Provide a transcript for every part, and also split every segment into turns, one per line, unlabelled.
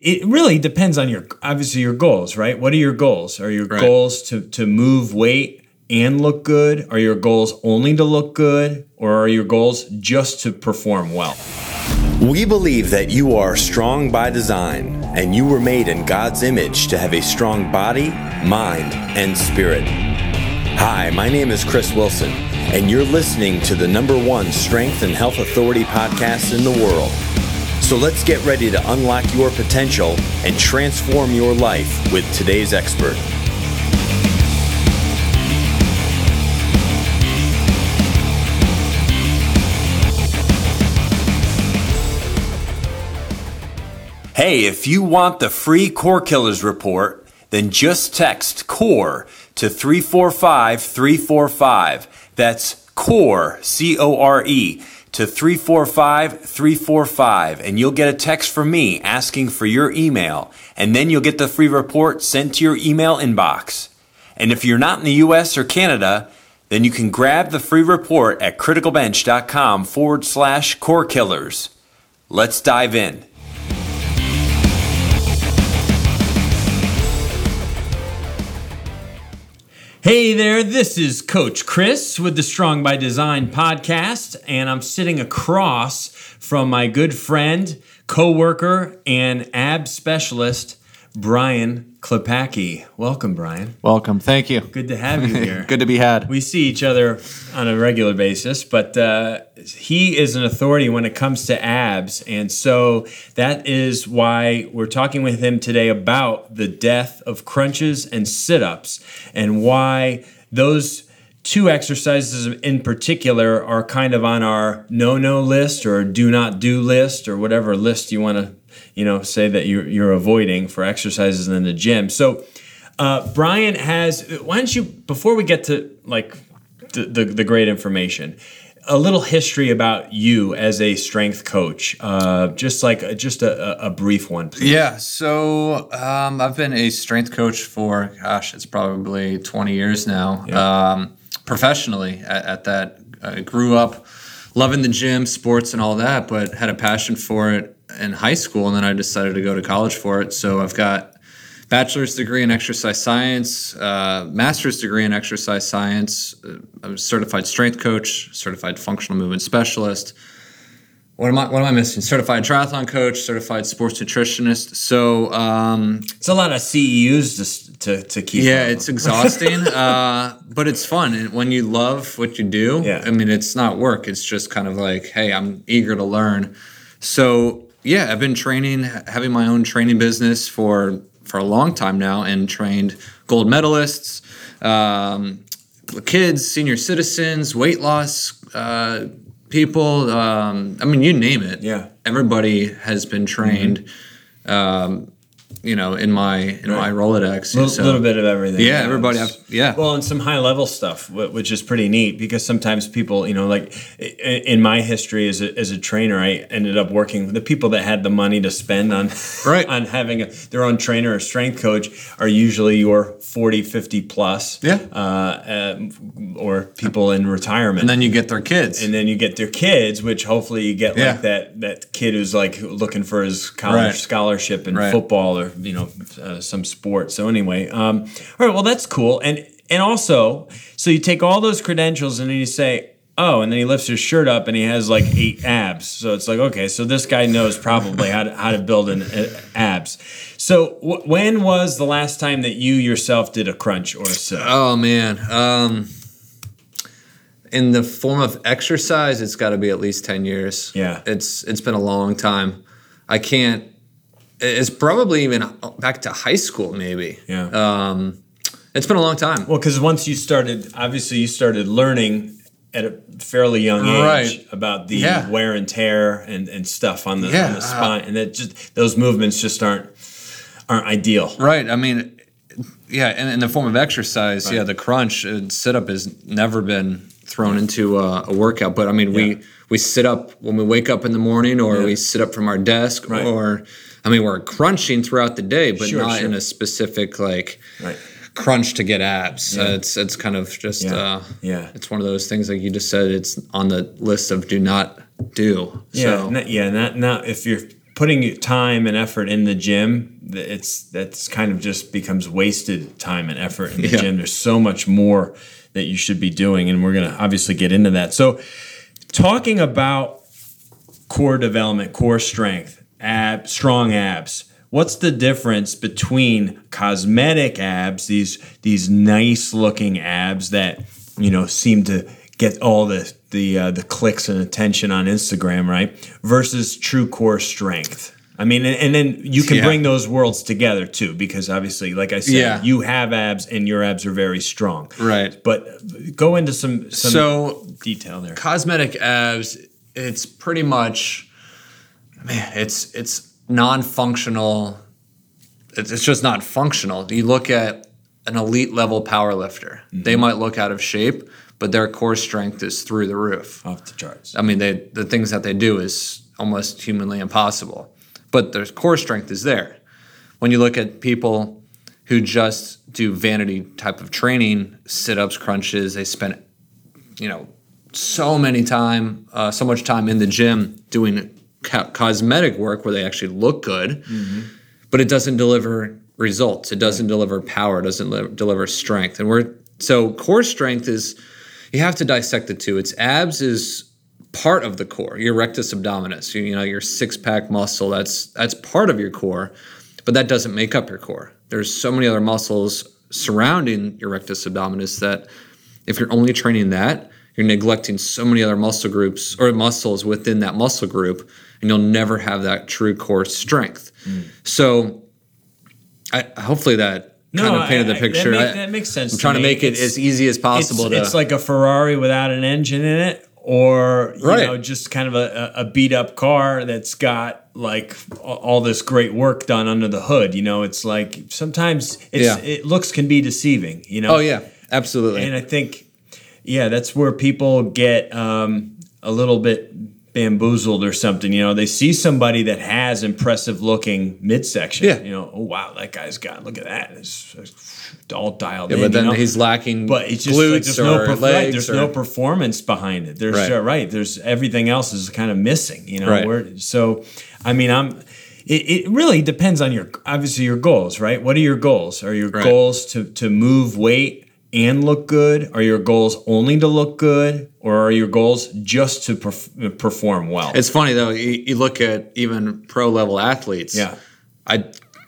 it really depends on your obviously your goals, right? What are your goals? Are your
Right.
goals to to move weight and look good? Are your goals only to look good or are your goals just to perform well?
We believe that you are strong by design and you were made in God's image to have a strong body, mind, and spirit. Hi, my name is Chris Wilson, and you're listening to the number one Strength and Health Authority podcast in the world. So let's get ready to unlock your potential and transform your life with today's expert. Hey, if you want the free Core Killers report, then just text CORE to 345 345. That's CORE, C O R E, to 345 345, and you'll get a text from me asking for your email, and then you'll get the free report sent to your email inbox. And if you're not in the US or Canada, then you can grab the free report at criticalbench.com forward slash core killers. Let's dive in.
Hey there, this is Coach Chris with the Strong by Design podcast, and I'm sitting across from my good friend, co-worker, and ab specialist, Brian Klepacki. Welcome, Brian.
Welcome. Thank you.
Good to have you here.
Good to be had.
We see each other on a regular basis, but uh, he is an authority when it comes to abs. And so that is why we're talking with him today about the death of crunches and sit ups and why those two exercises in particular are kind of on our no no list or do not do list or whatever list you want to you know say that you're, you're avoiding for exercises in the gym. So uh, Brian has. Why don't you before we get to like the, the the great information, a little history about you as a strength coach. Uh, just like just a, a a brief one. please.
Yeah. So um, I've been a strength coach for, gosh, it's probably 20 years now. Um, professionally at, at that, I grew up loving the gym, sports, and all that, but had a passion for it in high school, and then I decided to go to college for it. So I've got bachelor's degree in exercise science, uh, master's degree in exercise science. Uh, I'm a certified strength coach, certified functional movement specialist. What am I? What am I missing? Certified triathlon coach, certified sports nutritionist. So um,
It's a lot of CEUs to s- to, to keep.
yeah,
up.
it's exhausting, uh, but it's fun. And when you love what you do,
Yeah.
I mean, it's not work. It's just kind of like, hey, I'm eager to learn. So yeah, I've been training, having my own training business for for a long time now, and trained gold medalists, um, kids, senior citizens, weight loss uh, people. Um, I mean, you name it.
Yeah.
everybody has been trained. Um, you know, in my in my Rolodex.
a little,
So-
little bit of everything.
yeah, everybody. Have, yeah.
Well, and some high level stuff, which is pretty neat because sometimes people, you know, like in my history as a, as a trainer, I ended up working with the people that had the money to spend on
Right.
on having a, their own trainer or strength coach are usually your 40, 50 plus,
Yeah.
uh, uh, or people in retirement.
and then you get their kids.
and then you get their kids, which hopefully you get
Yeah.
like that that kid who's like looking for his college
Right.
scholarship in
Right.
football or you know uh, some sport. So anyway, um, all right, well that's cool. And and also, so you take all those credentials and then you say. Oh, and then he lifts his shirt up and he has like eight abs. So it's like, okay, so this guy knows probably how to, how to build an uh, abs. So w- when was the last time that you yourself did a crunch or a sit?
oh man. Um, in the form of exercise, it's got to be at least ten years.
Yeah.
It's it's been a long time. I can't. It's probably even back to high school, maybe.
Yeah.
Um, it's been a long time.
Well, because once you started, obviously you started learning at a fairly young age
Right.
about the
Yeah.
wear and tear and, and stuff on the,
Yeah,
on the
uh,
spine, and that just those movements just aren't aren't ideal.
Right. I mean, yeah, in, in the form of exercise, yeah, the crunch and sit up has never been thrown into a, a workout. But I mean,
Yeah.
we we sit up when we wake up in the morning, or
Yeah.
we sit up from our desk,
Right.
or I mean, we're crunching throughout the day, but
Sure,
not
sure.
in a specific like
Right.
crunch to get abs.
Yeah.
Uh, it's it's kind of just
Yeah.
uh,
Yeah.
It's one of those things like you just said. It's on the list of do not do.
Yeah,
So
not, yeah, not not if you're putting time and effort in the gym, it's that's kind of just becomes wasted time and effort in the
Yeah.
gym. There's so much more that you should be doing, and we're gonna obviously get into that. So, talking about core development, core strength, ab, strong abs. What's the difference between cosmetic abs, these these nice looking abs that you know seem to get all the the uh, the clicks and attention on Instagram, right? Versus true core strength. I mean, and, and then you can
Yeah.
bring those worlds together too, because obviously, like I said,
Yeah.
you have abs and your abs are very strong.
Right.
But go into some some
So
detail there.
cosmetic abs, it's pretty much, man, it's it's non-functional. It's, it's just not functional. Do you look at an elite level power lifter; mm-hmm. they might look out of shape, but their core strength is through the roof.
Off the charts.
I mean, they the things that they do is almost humanly impossible, but their core strength is there. When you look at people who just do vanity type of training, sit-ups, crunches, they spend, you know, so many time, uh, so much time in the gym doing co- cosmetic work where they actually look good, but it doesn't deliver results. It doesn't deliver power. It doesn't li- deliver strength. And we're so core strength is you have to dissect the two. It's abs is part of the core. Your rectus abdominis, you, you know, your six pack muscle. That's that's part of your core, but that doesn't make up your core. There's so many other muscles surrounding your rectus abdominis that if you're only training that, you're neglecting so many other muscle groups or muscles within that muscle group, and you'll never have that true core strength. Mm. So, I, hopefully that kind of painted
I-
the
I-
picture.
That, make- that makes sense.
I'm trying to
me.
make it as easy as possible.
It's,
to,
it's like a Ferrari without an engine in it, or you
Right.
know, just kind of a, a beat up car that's got like all this great work done under the hood. You know, it's like sometimes it's,
Yeah.
it looks can be deceiving. You know,
oh yeah, absolutely.
and I think, yeah, that's where people get um, a little bit bamboozled or something. You know, they see somebody that has impressive looking midsection.
Yeah.
You know, oh wow, that guy's got look at that. It's, it's all dialed
yeah,
in.
but then
you know?
he's lacking
But it's just
glutes
like there's no perf- right, there's
or,
no performance behind it. There's
Right.
uh, right. There's everything else is kind of missing. You know,
Right.
We're- so I mean, I'm. It, it really depends on your obviously your goals, right? What are your goals? Are your
Right.
goals to to move weight and look good? Are your goals only to look good, or are your goals just to perf- perform well?
It's funny though. You, you look at even pro level athletes.
yeah.
I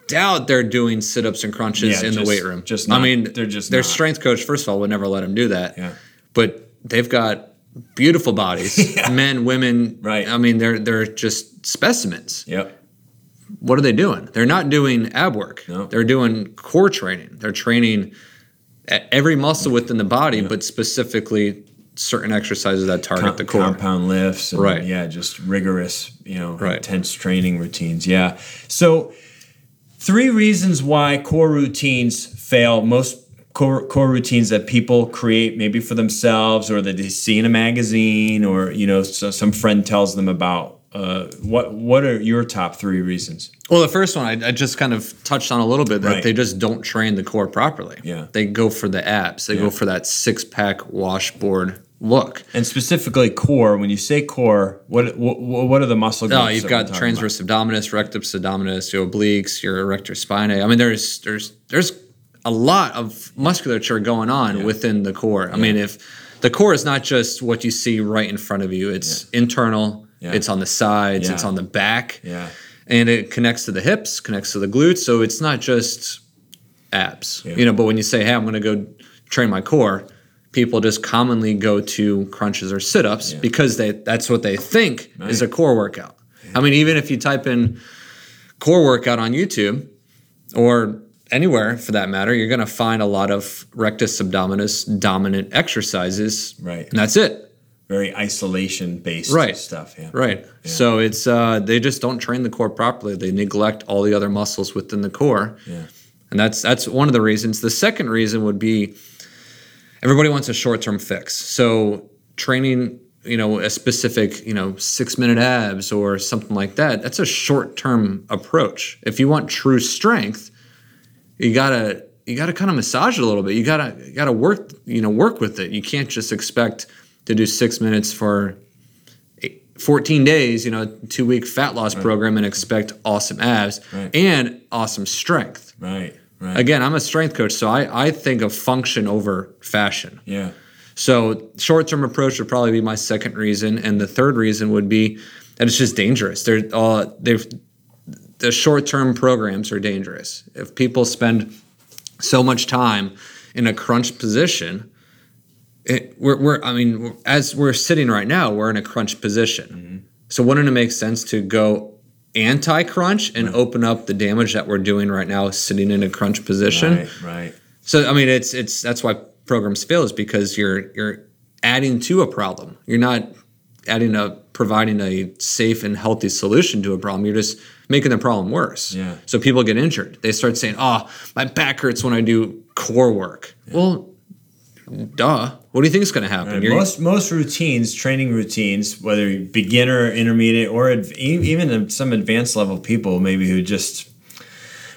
doubt they're doing sit ups and crunches
Yeah,
in the weight room.
just
I mean,
They're just
their
not.
strength coach. First of all, would never let them do that.
Yeah.
But they've got beautiful bodies, men, women.
Right.
I mean, they're they're just specimens.
Yep.
What are they doing? They're not doing ab work.
No.
They're doing core training. They're training every muscle within the body, but specifically certain exercises that target
Com-
the core.
compound lifts, and,
Right.
Yeah, just rigorous, you know,
Right.
intense training routines. Yeah. So, three reasons why core routines fail. Most core core routines that people create, maybe for themselves, or that they see in a magazine, or you know, so some friend tells them about. Uh, what What are your top three reasons?
Well, the first one I, I just kind of touched on a little bit that
Right.
they just don't train the core properly.
Yeah.
They go for the abs. They
Yeah.
go for that six pack washboard look.
And specifically core. When you say core, what what, what are the muscle groups?
Oh, you've got transverse abdominis, rectus abdominis, your obliques, your erector spinae. I mean, there's there's there's a lot of musculature going on within the core. I mean, if the core is not just what you see right in front of you, it's internal.
Yeah.
It's on the sides.
Yeah.
It's on the back.
Yeah.
and it connects to the hips, connects to the glutes. So it's not just abs,
Yeah.
you know. But when you say, "Hey, I'm going to go train my core," people just commonly go to crunches or sit-ups because they that's what they think is a core workout. I mean, even if you type in core workout on YouTube or anywhere for that matter, you're going to find a lot of rectus abdominis dominant exercises,
Right.
And that's it.
Very isolation based
Right.
stuff. Yeah.
Right. So it's uh, they just don't train the core properly. They neglect all the other muscles within the core.
Yeah.
And that's that's one of the reasons. The second reason would be everybody wants a short-term fix. So training, you know, a specific, you know, 6-minute abs or something like that, that's a short-term approach. If you want true strength, you got to you got to kind of massage it a little bit. You got to you got to work, you know, work with it. You can't just expect to do 6 minutes for 14 days, you know, two week fat loss program and expect awesome abs
Right.
and awesome strength.
Right. Right.
Again, I'm a strength coach, so I, I think of function over fashion.
Yeah.
So short term approach would probably be my second reason, and the third reason would be that it's just dangerous. They're uh, they've the short term programs are dangerous. If people spend so much time in a crunch position, it, we're, we're I mean as we're sitting right now, we're in a crunch position. Mm-hmm. So wouldn't it make sense to go anti crunch and open up the damage that we're doing right now sitting in a crunch position?
Right. Right.
So I mean, it's it's that's why programs fail is because you're you're adding to a problem. You're not adding a providing a safe and healthy solution to a problem. You're just making the problem worse.
Yeah.
So people get injured. They start saying, "Oh, my back hurts when I do core work." Well, duh. What do you think is going to happen? You're-
most most routines, training routines, whether beginner, intermediate, or adv- even some advanced level people, maybe who just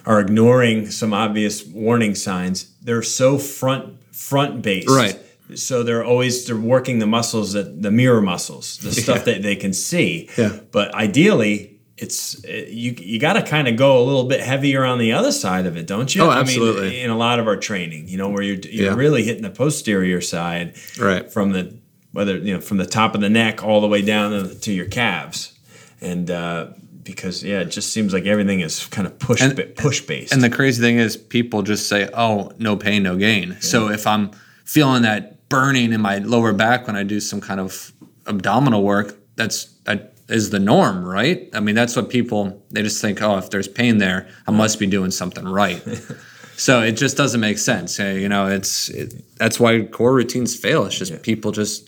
are ignoring some obvious warning signs, they're so front front based,
Right.
So they're always they're working the muscles that the mirror muscles, the stuff
Yeah.
that they can see.
Yeah.
But ideally. It's uh, you. You got to kind of go a little bit heavier on the other side of it, don't you?
Oh,
I mean,
absolutely.
in a lot of our training, you know, where you're you're
Yeah.
really hitting the posterior side,
Right.
from the whether you know from the top of the neck all the way down to, to your calves, and uh, because yeah, it just seems like everything is kind of push
And-
push based.
And the crazy thing is, people just say, "Oh, no pain, no gain." So if I'm feeling that burning in my lower back when I do some kind of abdominal work, that's that is the norm, right? I mean, that's what people they just think, "Oh, if there's pain there, I must be doing something right." so it just doesn't make sense. You know, it's it, that's why core routines fail. It's just people just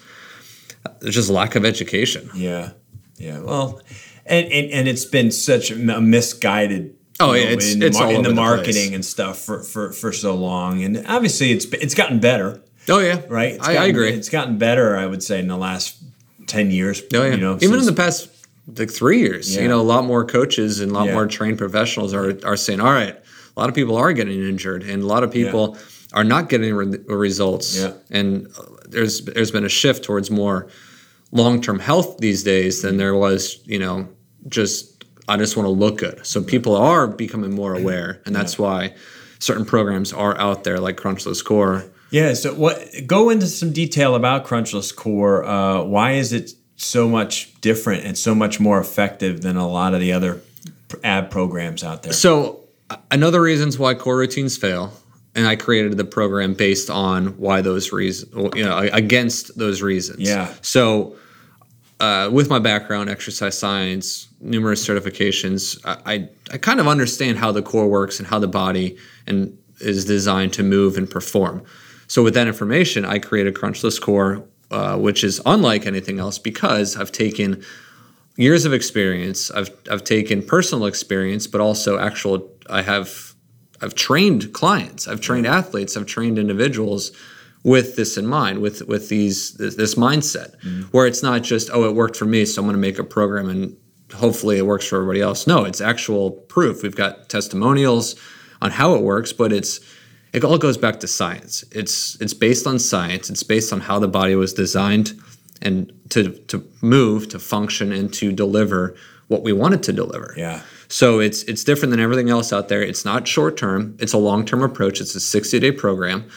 there's just lack of education.
yeah, yeah. Well, and, and and it's been such a misguided.
Oh,
you
yeah,
know,
it's-
in the,
it's
mar- in the marketing and stuff for, for for so long, and obviously it's it's gotten better,
Oh yeah,
right? It's
I, I
gotten-
agree.
It's gotten better, I would say, in the last ten years.
Oh yeah.
you know,
Even in the past like three years,
Yeah.
you know, a lot more coaches and a lot
Yeah.
more trained professionals are are saying, all right, a lot of people are getting injured, and a lot of people are not getting re- results.
Yeah.
And uh, there's there's been a shift towards more long term health these days than there was, you know, just I just want to look good. So people are becoming more aware, and that's why certain programs are out there like Crunchless Core.
Yeah. So what? Go into some detail about Crunchless Core. Uh, why is it so much different and so much more effective than a lot of the other ab programs out there?
So another reasons why core routines fail, and I created the program based on why those reasons, you know, against those reasons.
Yeah.
So uh, with my background, exercise science, numerous certifications, I, I I kind of understand how the core works and how the body and is designed to move and perform. So with that information, I created Crunchless Core, uh, which is unlike anything else because I've taken years of experience. I've I've taken personal experience, but also actual. I have I've trained clients. I've trained athletes. I've trained individuals with this in mind, with with these this, this mindset, where it's not just oh it worked for me, so I'm going to make a program and hopefully it works for everybody else. No, it's actual proof. We've got testimonials on how it works, but it's it all goes back to science. It's it's based on science. It's based on how the body was designed and to to move, to function, and to deliver what we wanted to deliver.
Yeah.
So it's it's different than everything else out there. It's not short term. It's a long term approach. It's a sixty day program,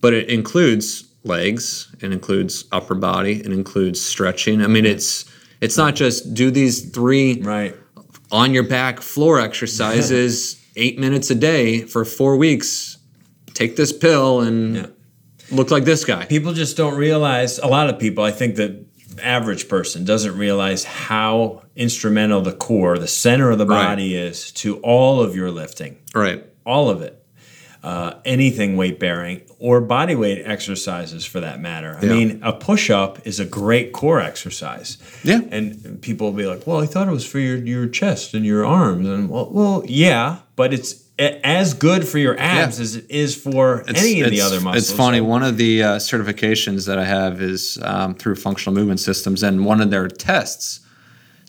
but it includes legs. It includes upper body. It includes stretching. I mean, it's it's not just do these three
Right.
on your back floor exercises eight minutes a day for four weeks. Take this pill and
Yeah.
look like this guy.
People just don't realize. A lot of people, I think, the average person doesn't realize how instrumental the core, the center of the
Right.
body, is to all of your lifting.
Right.
all of it. Uh, anything weight bearing or body weight exercises for that matter. I
Yeah.
mean, a push up is a great core exercise.
Yeah.
And people will be like, well, I thought it was for your, your chest and your arms. And well, well yeah, but it's as good for your abs
Yeah.
as it is for any of the other muscles.
It's funny.
So-
One of the uh, certifications that I have is um, through Functional Movement Systems, and one of their tests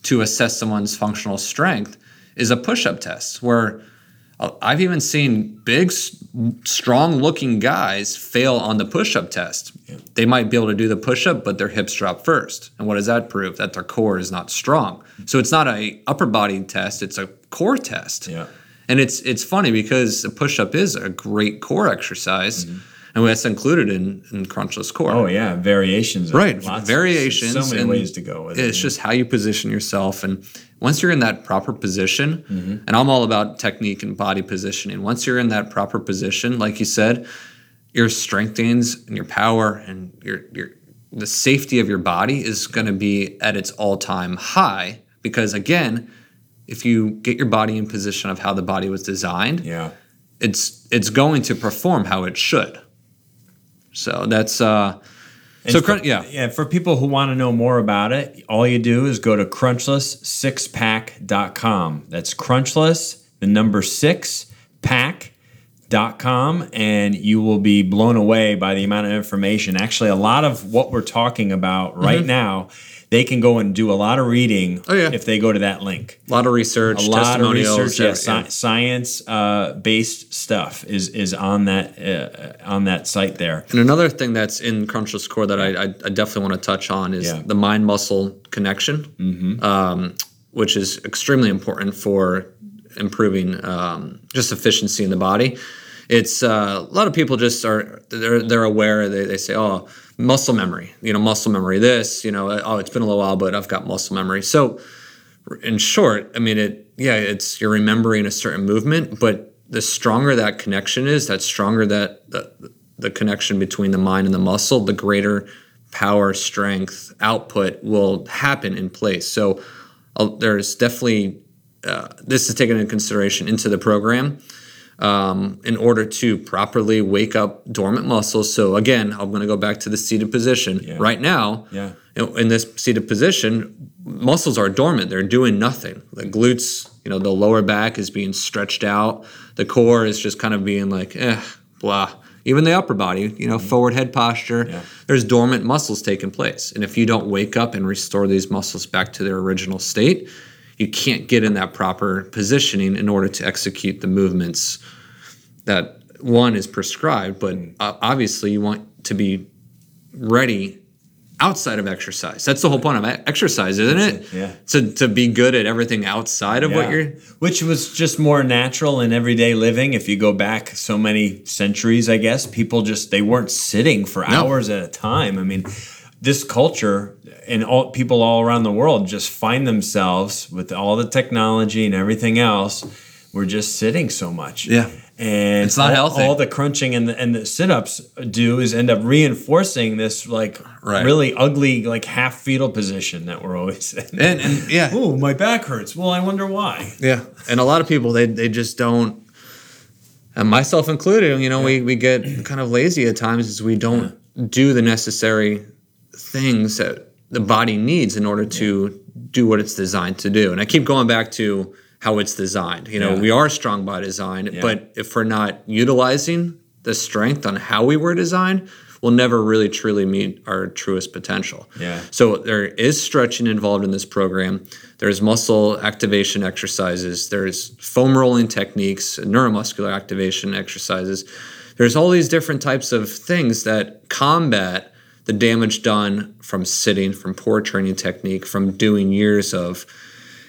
to assess someone's functional strength is a push-up test, where uh, I've even seen big, strong looking guys fail on the push up test. Yeah. They might be able to do the push up, but their hips drop first. And what does that prove? That their core is not strong. So it's not a upper body test, it's a core test.
Yeah.
And it's it's funny because a push up is a great core exercise. Mm-hmm and that's included in, in crunchless core.
Oh yeah, variations.
Right, variations.
so many ways to go with
it. It's just how you position yourself, and once you're in that proper position, mm-hmm. and I'm all about technique and body positioning. Once you're in that proper position, like you said, your strength gains and your power and your your the safety of your body is going to be at its all-time high because again, if you get your body in position of how the body was designed,
yeah,
it's it's going to perform how it should. So that's uh, so
for,
yeah.
Yeah, for people who want to know more about it, all you do is go to crunchless6pack.com. That's crunchless, the number 6 pack.com and you will be blown away by the amount of information. Actually, a lot of what we're talking about right mm-hmm. now they can go and do a lot of reading
oh, yeah.
if they go to that link.
A lot of research, a lot of research,
yeah, yeah. science uh, based stuff is is on that uh, on that site there.
And another thing that's in Crunchless Core that I, I, definitely want to touch on is the mind muscle connection,
mm-hmm.
um, which is extremely important for improving um, just efficiency in the body. It's uh, a lot of people just are they're they're aware they, they say oh muscle memory, you know, muscle memory this, you know, oh, it's been a little while, but I've got muscle memory. So, in short, I mean, it, yeah, it's you're remembering a certain movement, but the stronger that connection is, that stronger that the, the connection between the mind and the muscle, the greater power, strength, output will happen in place. So, uh, there's definitely uh, this is taken into consideration into the program um, in order to properly wake up dormant muscles. So again, I'm going to go back to the seated position.
Yeah.
Right now,
yeah.
in this seated position, muscles are dormant. They're doing nothing. The glutes, you know, the lower back is being stretched out. The core is just kind of being like, eh, blah. Even the upper body, you know, mm-hmm. forward head posture,
yeah.
there's dormant muscles taking place. And if you don't wake up and restore these muscles back to their original state, you can't get in that proper positioning in order to execute the movements that one is prescribed, but mm. obviously you want to be ready outside of exercise. That's the whole point of exercise, isn't it?
Yeah.
To, to be good at everything outside of yeah. what you're.
Which was just more natural in everyday living. If you go back so many centuries, I guess, people just, they weren't sitting for no. hours at a time. I mean, this culture and all people all around the world just find themselves with all the technology and everything else we're just sitting so much
yeah
and
it's not
all,
healthy.
All the crunching and the, and the sit-ups do is end up reinforcing this like
right.
really ugly like half fetal position that we're always in.
And, and yeah,
oh my back hurts. Well, I wonder why.
Yeah, and a lot of people they they just don't, and myself included. You know, yeah. we we get kind of lazy at times as we don't yeah. do the necessary things that the body needs in order to do what it's designed to do. And I keep going back to how it's designed. You know, yeah. we are strong by design, yeah. but if we're not utilizing the strength on how we were designed, we'll never really truly meet our truest potential.
Yeah.
So there is stretching involved in this program. There's muscle activation exercises. There's foam rolling techniques, neuromuscular activation exercises. There's all these different types of things that combat the damage done from sitting, from poor training technique, from doing years of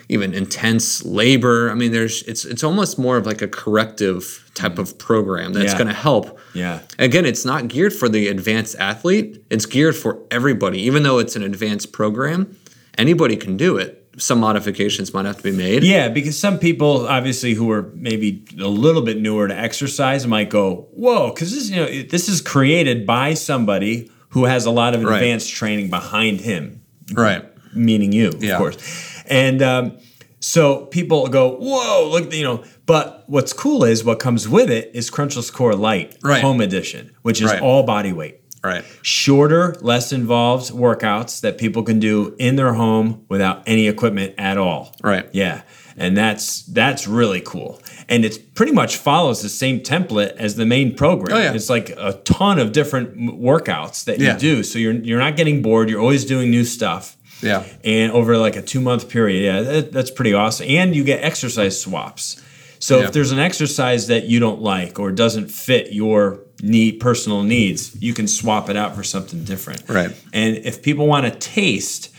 even intense labor. I mean, there's it's it's almost more of like a corrective type of program that's
yeah.
going to help.
Yeah.
Again, it's not geared for the advanced athlete. It's geared for everybody. Even though it's an advanced program, anybody can do it. Some modifications might have to be made.
Yeah, because some people, obviously, who are maybe a little bit newer to exercise, might go, "Whoa!" Because this, you know, this is created by somebody who has a lot of advanced right. training behind him.
Right.
Meaning you,
yeah.
of course. And um, so people go, whoa, look, you know. But what's cool is what comes with it is Crunchless Core Light
right.
Home Edition, which is
right.
all body weight.
Right.
Shorter, less involved workouts that people can do in their home without any equipment at all.
Right.
Yeah. And that's that's really cool. And it pretty much follows the same template as the main program.
Oh, yeah.
It's like a ton of different workouts that
yeah.
you do. So you're you're not getting bored. You're always doing new stuff.
Yeah.
And over like a two month period, yeah, that, that's pretty awesome. And you get exercise swaps. So
Yeah.
if there's an exercise that you don't like or doesn't fit your need personal needs, you can swap it out for something different.
Right.
And if people want a taste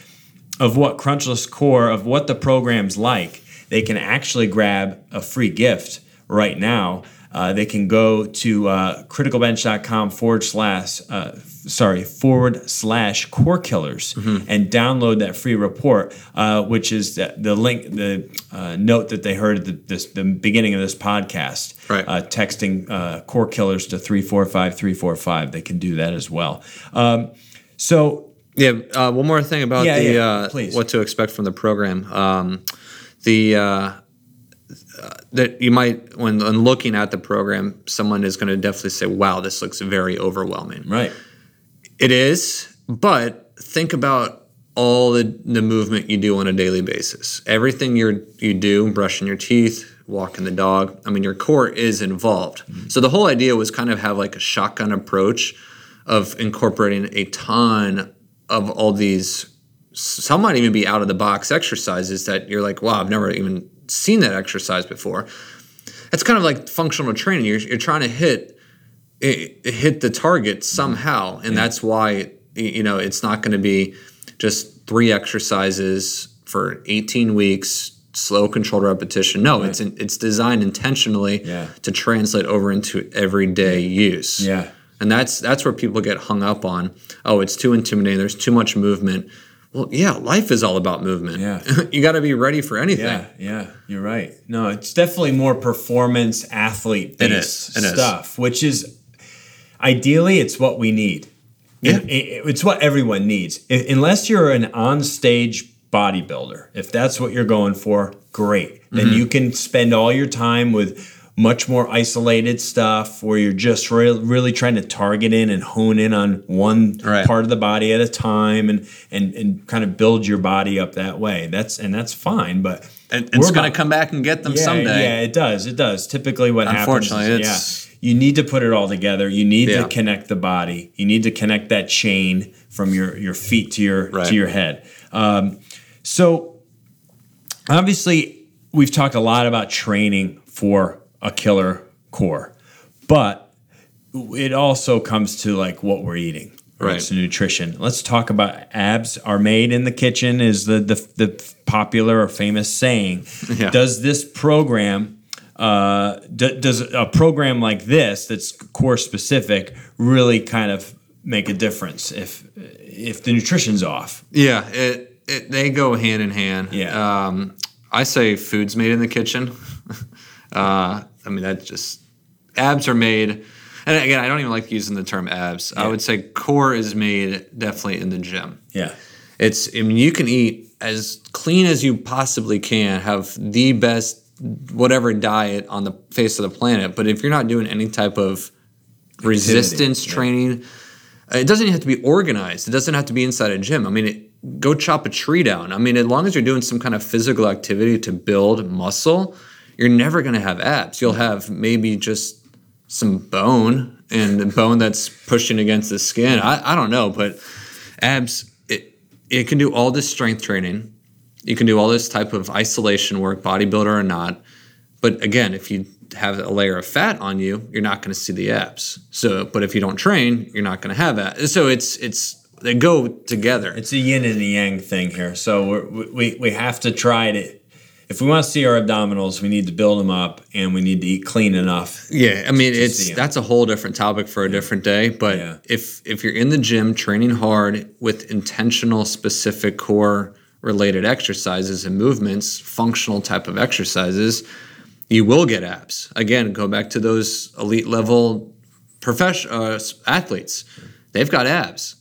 of what Crunchless Core, of what the program's like, they can actually grab a free gift right now. Uh, they can go to uh, criticalbench.com forward slash, uh, sorry, forward slash core killers and download that free report, uh, which is the, the link, the uh, note that they heard at the, this, the beginning of this podcast.
Right.
Uh, texting uh, core killers to 345 345. They can do that as well. Um, so,
Yeah. Uh, one more thing about
Yeah,
the
yeah,
uh, what to expect from the program. Um, the uh, uh, that you might when, when looking at the program, someone is going to definitely say, "Wow, this looks very overwhelming."
right.
It is, but think about all the, the movement you do on a daily basis. Everything you're you do, brushing your teeth, walking the dog. I mean, your core is involved. So the whole idea was kind of have like a shotgun approach of incorporating a ton of all these. Some might even be out of the box exercises that you're like, wow, I've never even seen that exercise before. It's kind of like functional training. You're, you're trying to hit it, it hit the target somehow, and that's why you know it's not going to be just three exercises for 18 weeks, slow controlled repetition. No, it's in, it's designed intentionally
Yeah.
to translate over into everyday use.
Yeah.
And that's that's where people get hung up on. Oh, it's too intimidating. There's too much movement. Well, yeah, life is all about movement.
Yeah.
you got to be ready for anything.
Yeah, yeah, you're right. No, it's definitely more performance athlete based
it is.
stuff, which is ideally it's what we need.
Yeah.
It- it- it's what everyone needs. Unless you're an on-stage bodybuilder, if that's what you're going for, great. Then
Mm-hmm.
you can spend all your time with much more isolated stuff where you're just re- really trying to target in and hone in on one
Right.
part of the body at a time and and and kind of build your body up that way. That's and that's fine, but
And
we're
it's going to come back and get them
yeah,
someday.
Yeah, it does. It does. Typically, what happens?
Unfortunately,
is,
it's-
yeah, you need to put it all together. You need
Yeah.
to connect the body. You need to connect that chain from your your feet to your
Right.
to your head. Um, so, obviously, we've talked a lot about training for a killer core, but it also comes to like what we're eating.
Right.
So nutrition. Let's talk about abs are made in the kitchen is the the, the popular or famous saying.
Yeah.
Does this program uh, d- does a program like this that's core specific really kind of make a difference if if the nutrition's off?
Yeah, it, it they go hand in hand.
Yeah.
Um, I say food's made in the kitchen. uh, I mean, that just abs are made. And again, I don't even like using the term abs. I would say core is made definitely in the gym.
Yeah.
It's I mean, you can eat as clean as you possibly can, have the best whatever diet on the face of the planet, but if you're not doing any type of resistance
yeah.
training, uh, it doesn't have to be organized. It doesn't have to be inside a gym. I mean, it, go chop a tree down. I mean, as long as you're doing some kind of physical activity to build muscle, you're never going to have abs. You'll have maybe just some bone and the bone that's pushing against the skin. I, I don't know, but abs it it can do all this strength training. You can do all this type of isolation work, bodybuilder or not. But again, if you have a layer of fat on you, you're not going to see the abs. So, but if you don't train, you're not going to have abs. So it's it's they go together.
It's a yin and a yang thing here. So we're, we we have to try to. If we want to see our abdominals, we need to build them up, and we need to eat clean enough.
Yeah, I mean it's that's a whole different topic for a different day. But
Yeah.
if if you're in the gym training hard with intentional, specific core related exercises and movements, functional type of exercises, you will get abs. Again, go back to those elite level professional uh, athletes. They've got abs.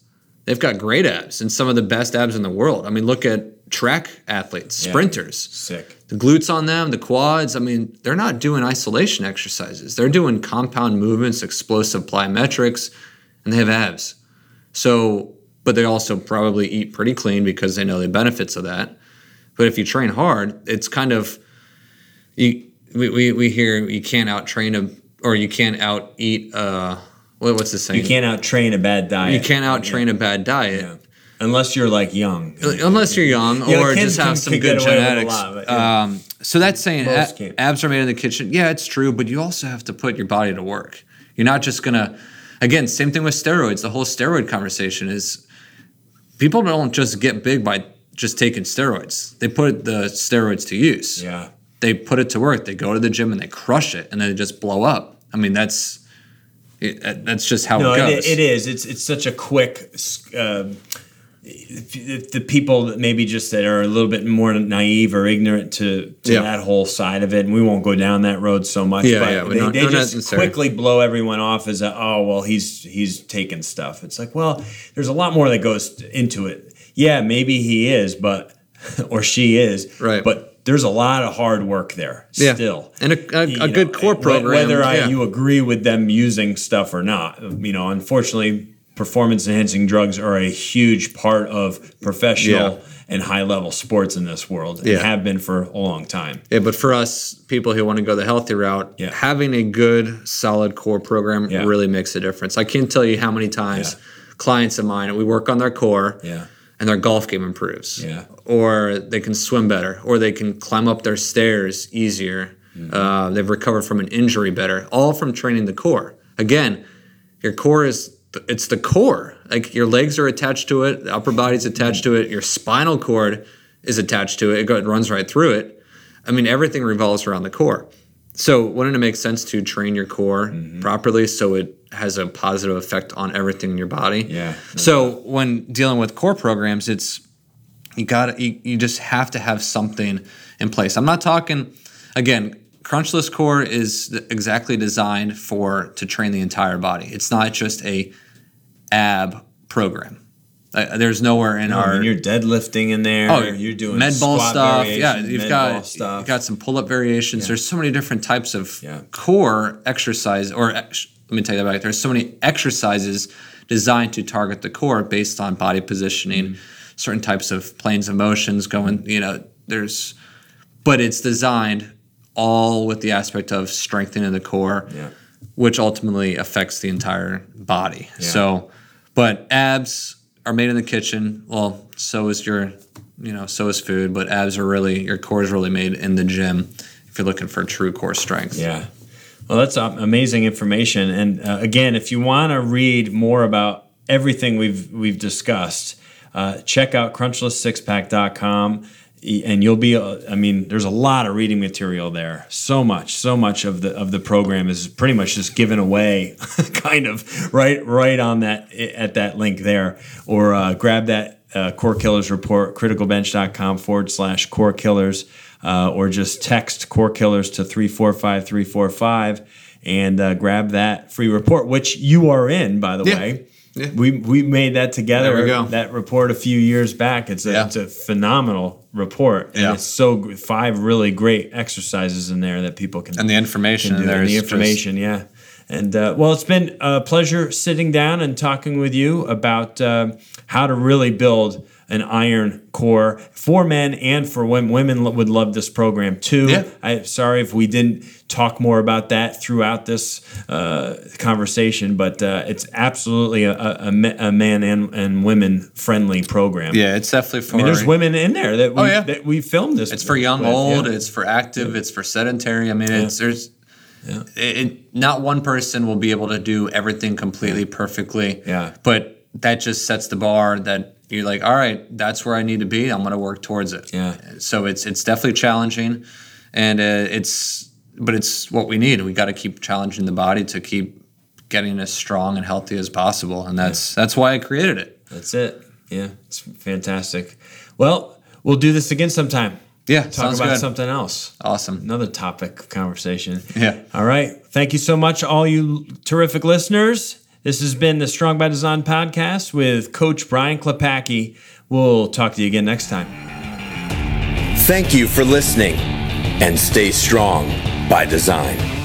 They've got great abs and some of the best abs in the world. I mean, look at track athletes,
Yeah.
sprinters
Sick.
the glutes on them, the quads. I mean, they're not doing isolation exercises. They're doing compound movements, explosive plyometrics, and they have abs. So, but they also probably eat pretty clean because they know the benefits of that. But if you train hard, it's kind of you. We, we, we hear you can't out train a or you can't out eat. Uh, what, what's the saying?
You can't out train a bad diet.
You can't out train a bad diet.
Yeah. unless you're like young.
Unless you're young
Yeah,
or just have some good
get away with a
genetics.
lot, yeah.
um, so that's saying a- abs are made in the kitchen. Yeah, it's true, but you also have to put your body to work. You're not just gonna. Again, same thing with steroids. The whole steroid conversation is people don't just get big by just taking steroids. They put the steroids to use.
Yeah.
They put it to work. They go to the gym and they crush it, and then they just blow up. I mean, that's it, uh, that's just how
No,
it
it,
goes.
it is. It's it's such a quick. Um, if the people that maybe just that are a little bit more naive or ignorant to, to
Yeah.
that whole side of it, and we won't go down that road so much.
Yeah,
but
yeah,
they,
no-
they just quickly blow everyone off as a, oh well, he's he's taking stuff. It's like, well, there's a lot more that goes into it. Yeah, maybe he is, but or she is,
Right.
But there's a lot of hard work there
Yeah.
still
And a- a- a good core program,
Whether I,
yeah.
you agree with them using stuff or not, you know, unfortunately, performance enhancing drugs are a huge part of professional
Yeah.
and high level sports in this world and have been for a long time.
Yeah, but for us people who want to go the healthy route, having a good, solid core program really makes a difference. I can't tell you how many times clients of mine, we work on their core,
Yeah.
And their golf game improves,
Yeah.
or they can swim better, or they can climb up their stairs easier.
Mm-hmm.
Uh, they've recovered from an injury better, all from training the core. Again, your core is it's the core. Like your legs are attached to it, the upper body's attached to it, your spinal cord is attached to it. It, it runs right through it. I mean, everything revolves around the core. So, wouldn't it make sense to train your core
Mm-hmm.
properly so it has a positive effect on everything in your body?
Yeah.
So, when dealing with core programs, it's you got you, you just have to have something in place. I'm not talking again. Crunchless core is exactly designed for to train the entire body. It's not just a ab program. Uh, there's nowhere in
I
our
mean, you're deadlifting in there.
Oh,
you're doing
med ball
squat
stuff. Yeah, you've got
stuff.
you've got some pull up variations. There's so many different types of
Yeah.
core exercise. Or ex- let me take that back. There's so many exercises designed to target the core based on body positioning,
Mm-hmm.
certain types of planes of motions going. You know, there's, but it's designed all with the aspect of strengthening the core,
Yeah.
which ultimately affects the entire body. So, but abs are made in the kitchen. Well, so is your, you know, so is food. But abs are really your core is really made in the gym if you're looking for true core strength.
Yeah. Well, that's amazing information. And uh, again, if you want to read more about everything we've we've discussed, uh, check out crunchlesssixpack.com and you'll be uh, I mean, there's a lot of reading material there. So much, so much of the of the program is pretty much just given away kind of right right on that at that link there or uh, grab that uh, core killers report criticalbench.com forward slash core killers uh, or just text core killers to 345 345 and uh, grab that free report which you are in by the
Yeah.
way
Yeah.
we we made that together
There we go.
that report a few years back it's a,
Yeah.
it's a phenomenal report and
Yeah.
it's so five really great exercises in there that people can
And the information
can
in
do.
there
And the
just-
information yeah and uh, well it's been a pleasure sitting down and talking with you about uh, how to really build an iron core for men and for women. Women would love this program too.
Yeah.
I'm sorry if we didn't talk more about that throughout this uh, conversation, but uh, it's absolutely a, a, a man and, and women friendly program.
Yeah, it's definitely for.
I mean, there's women in there that we,
Oh, yeah.
that we filmed this.
It's for young,
with,
old.
yeah.
It's for active. It's for sedentary. I mean, it's there's. It, it- not one person will be able to do everything completely perfectly.
Yeah.
But that just sets the bar that you're like, all right, that's where I need to be. I'm going to work towards it.
Yeah.
So it's it's definitely challenging, and uh, it's but it's what we need. We got to keep challenging the body to keep getting as strong and healthy as possible, and that's that's why I created it.
That's it. Yeah, it's fantastic. Well, we'll do this again sometime.
Yeah,
Talk about
good.
something else.
Awesome.
Another topic of conversation.
Yeah.
All right. Thank you so much, all you terrific listeners. This has been the Strong by Design podcast with Coach Brian Klepacki. We'll talk to you again next time.
Thank you for listening and stay strong by design.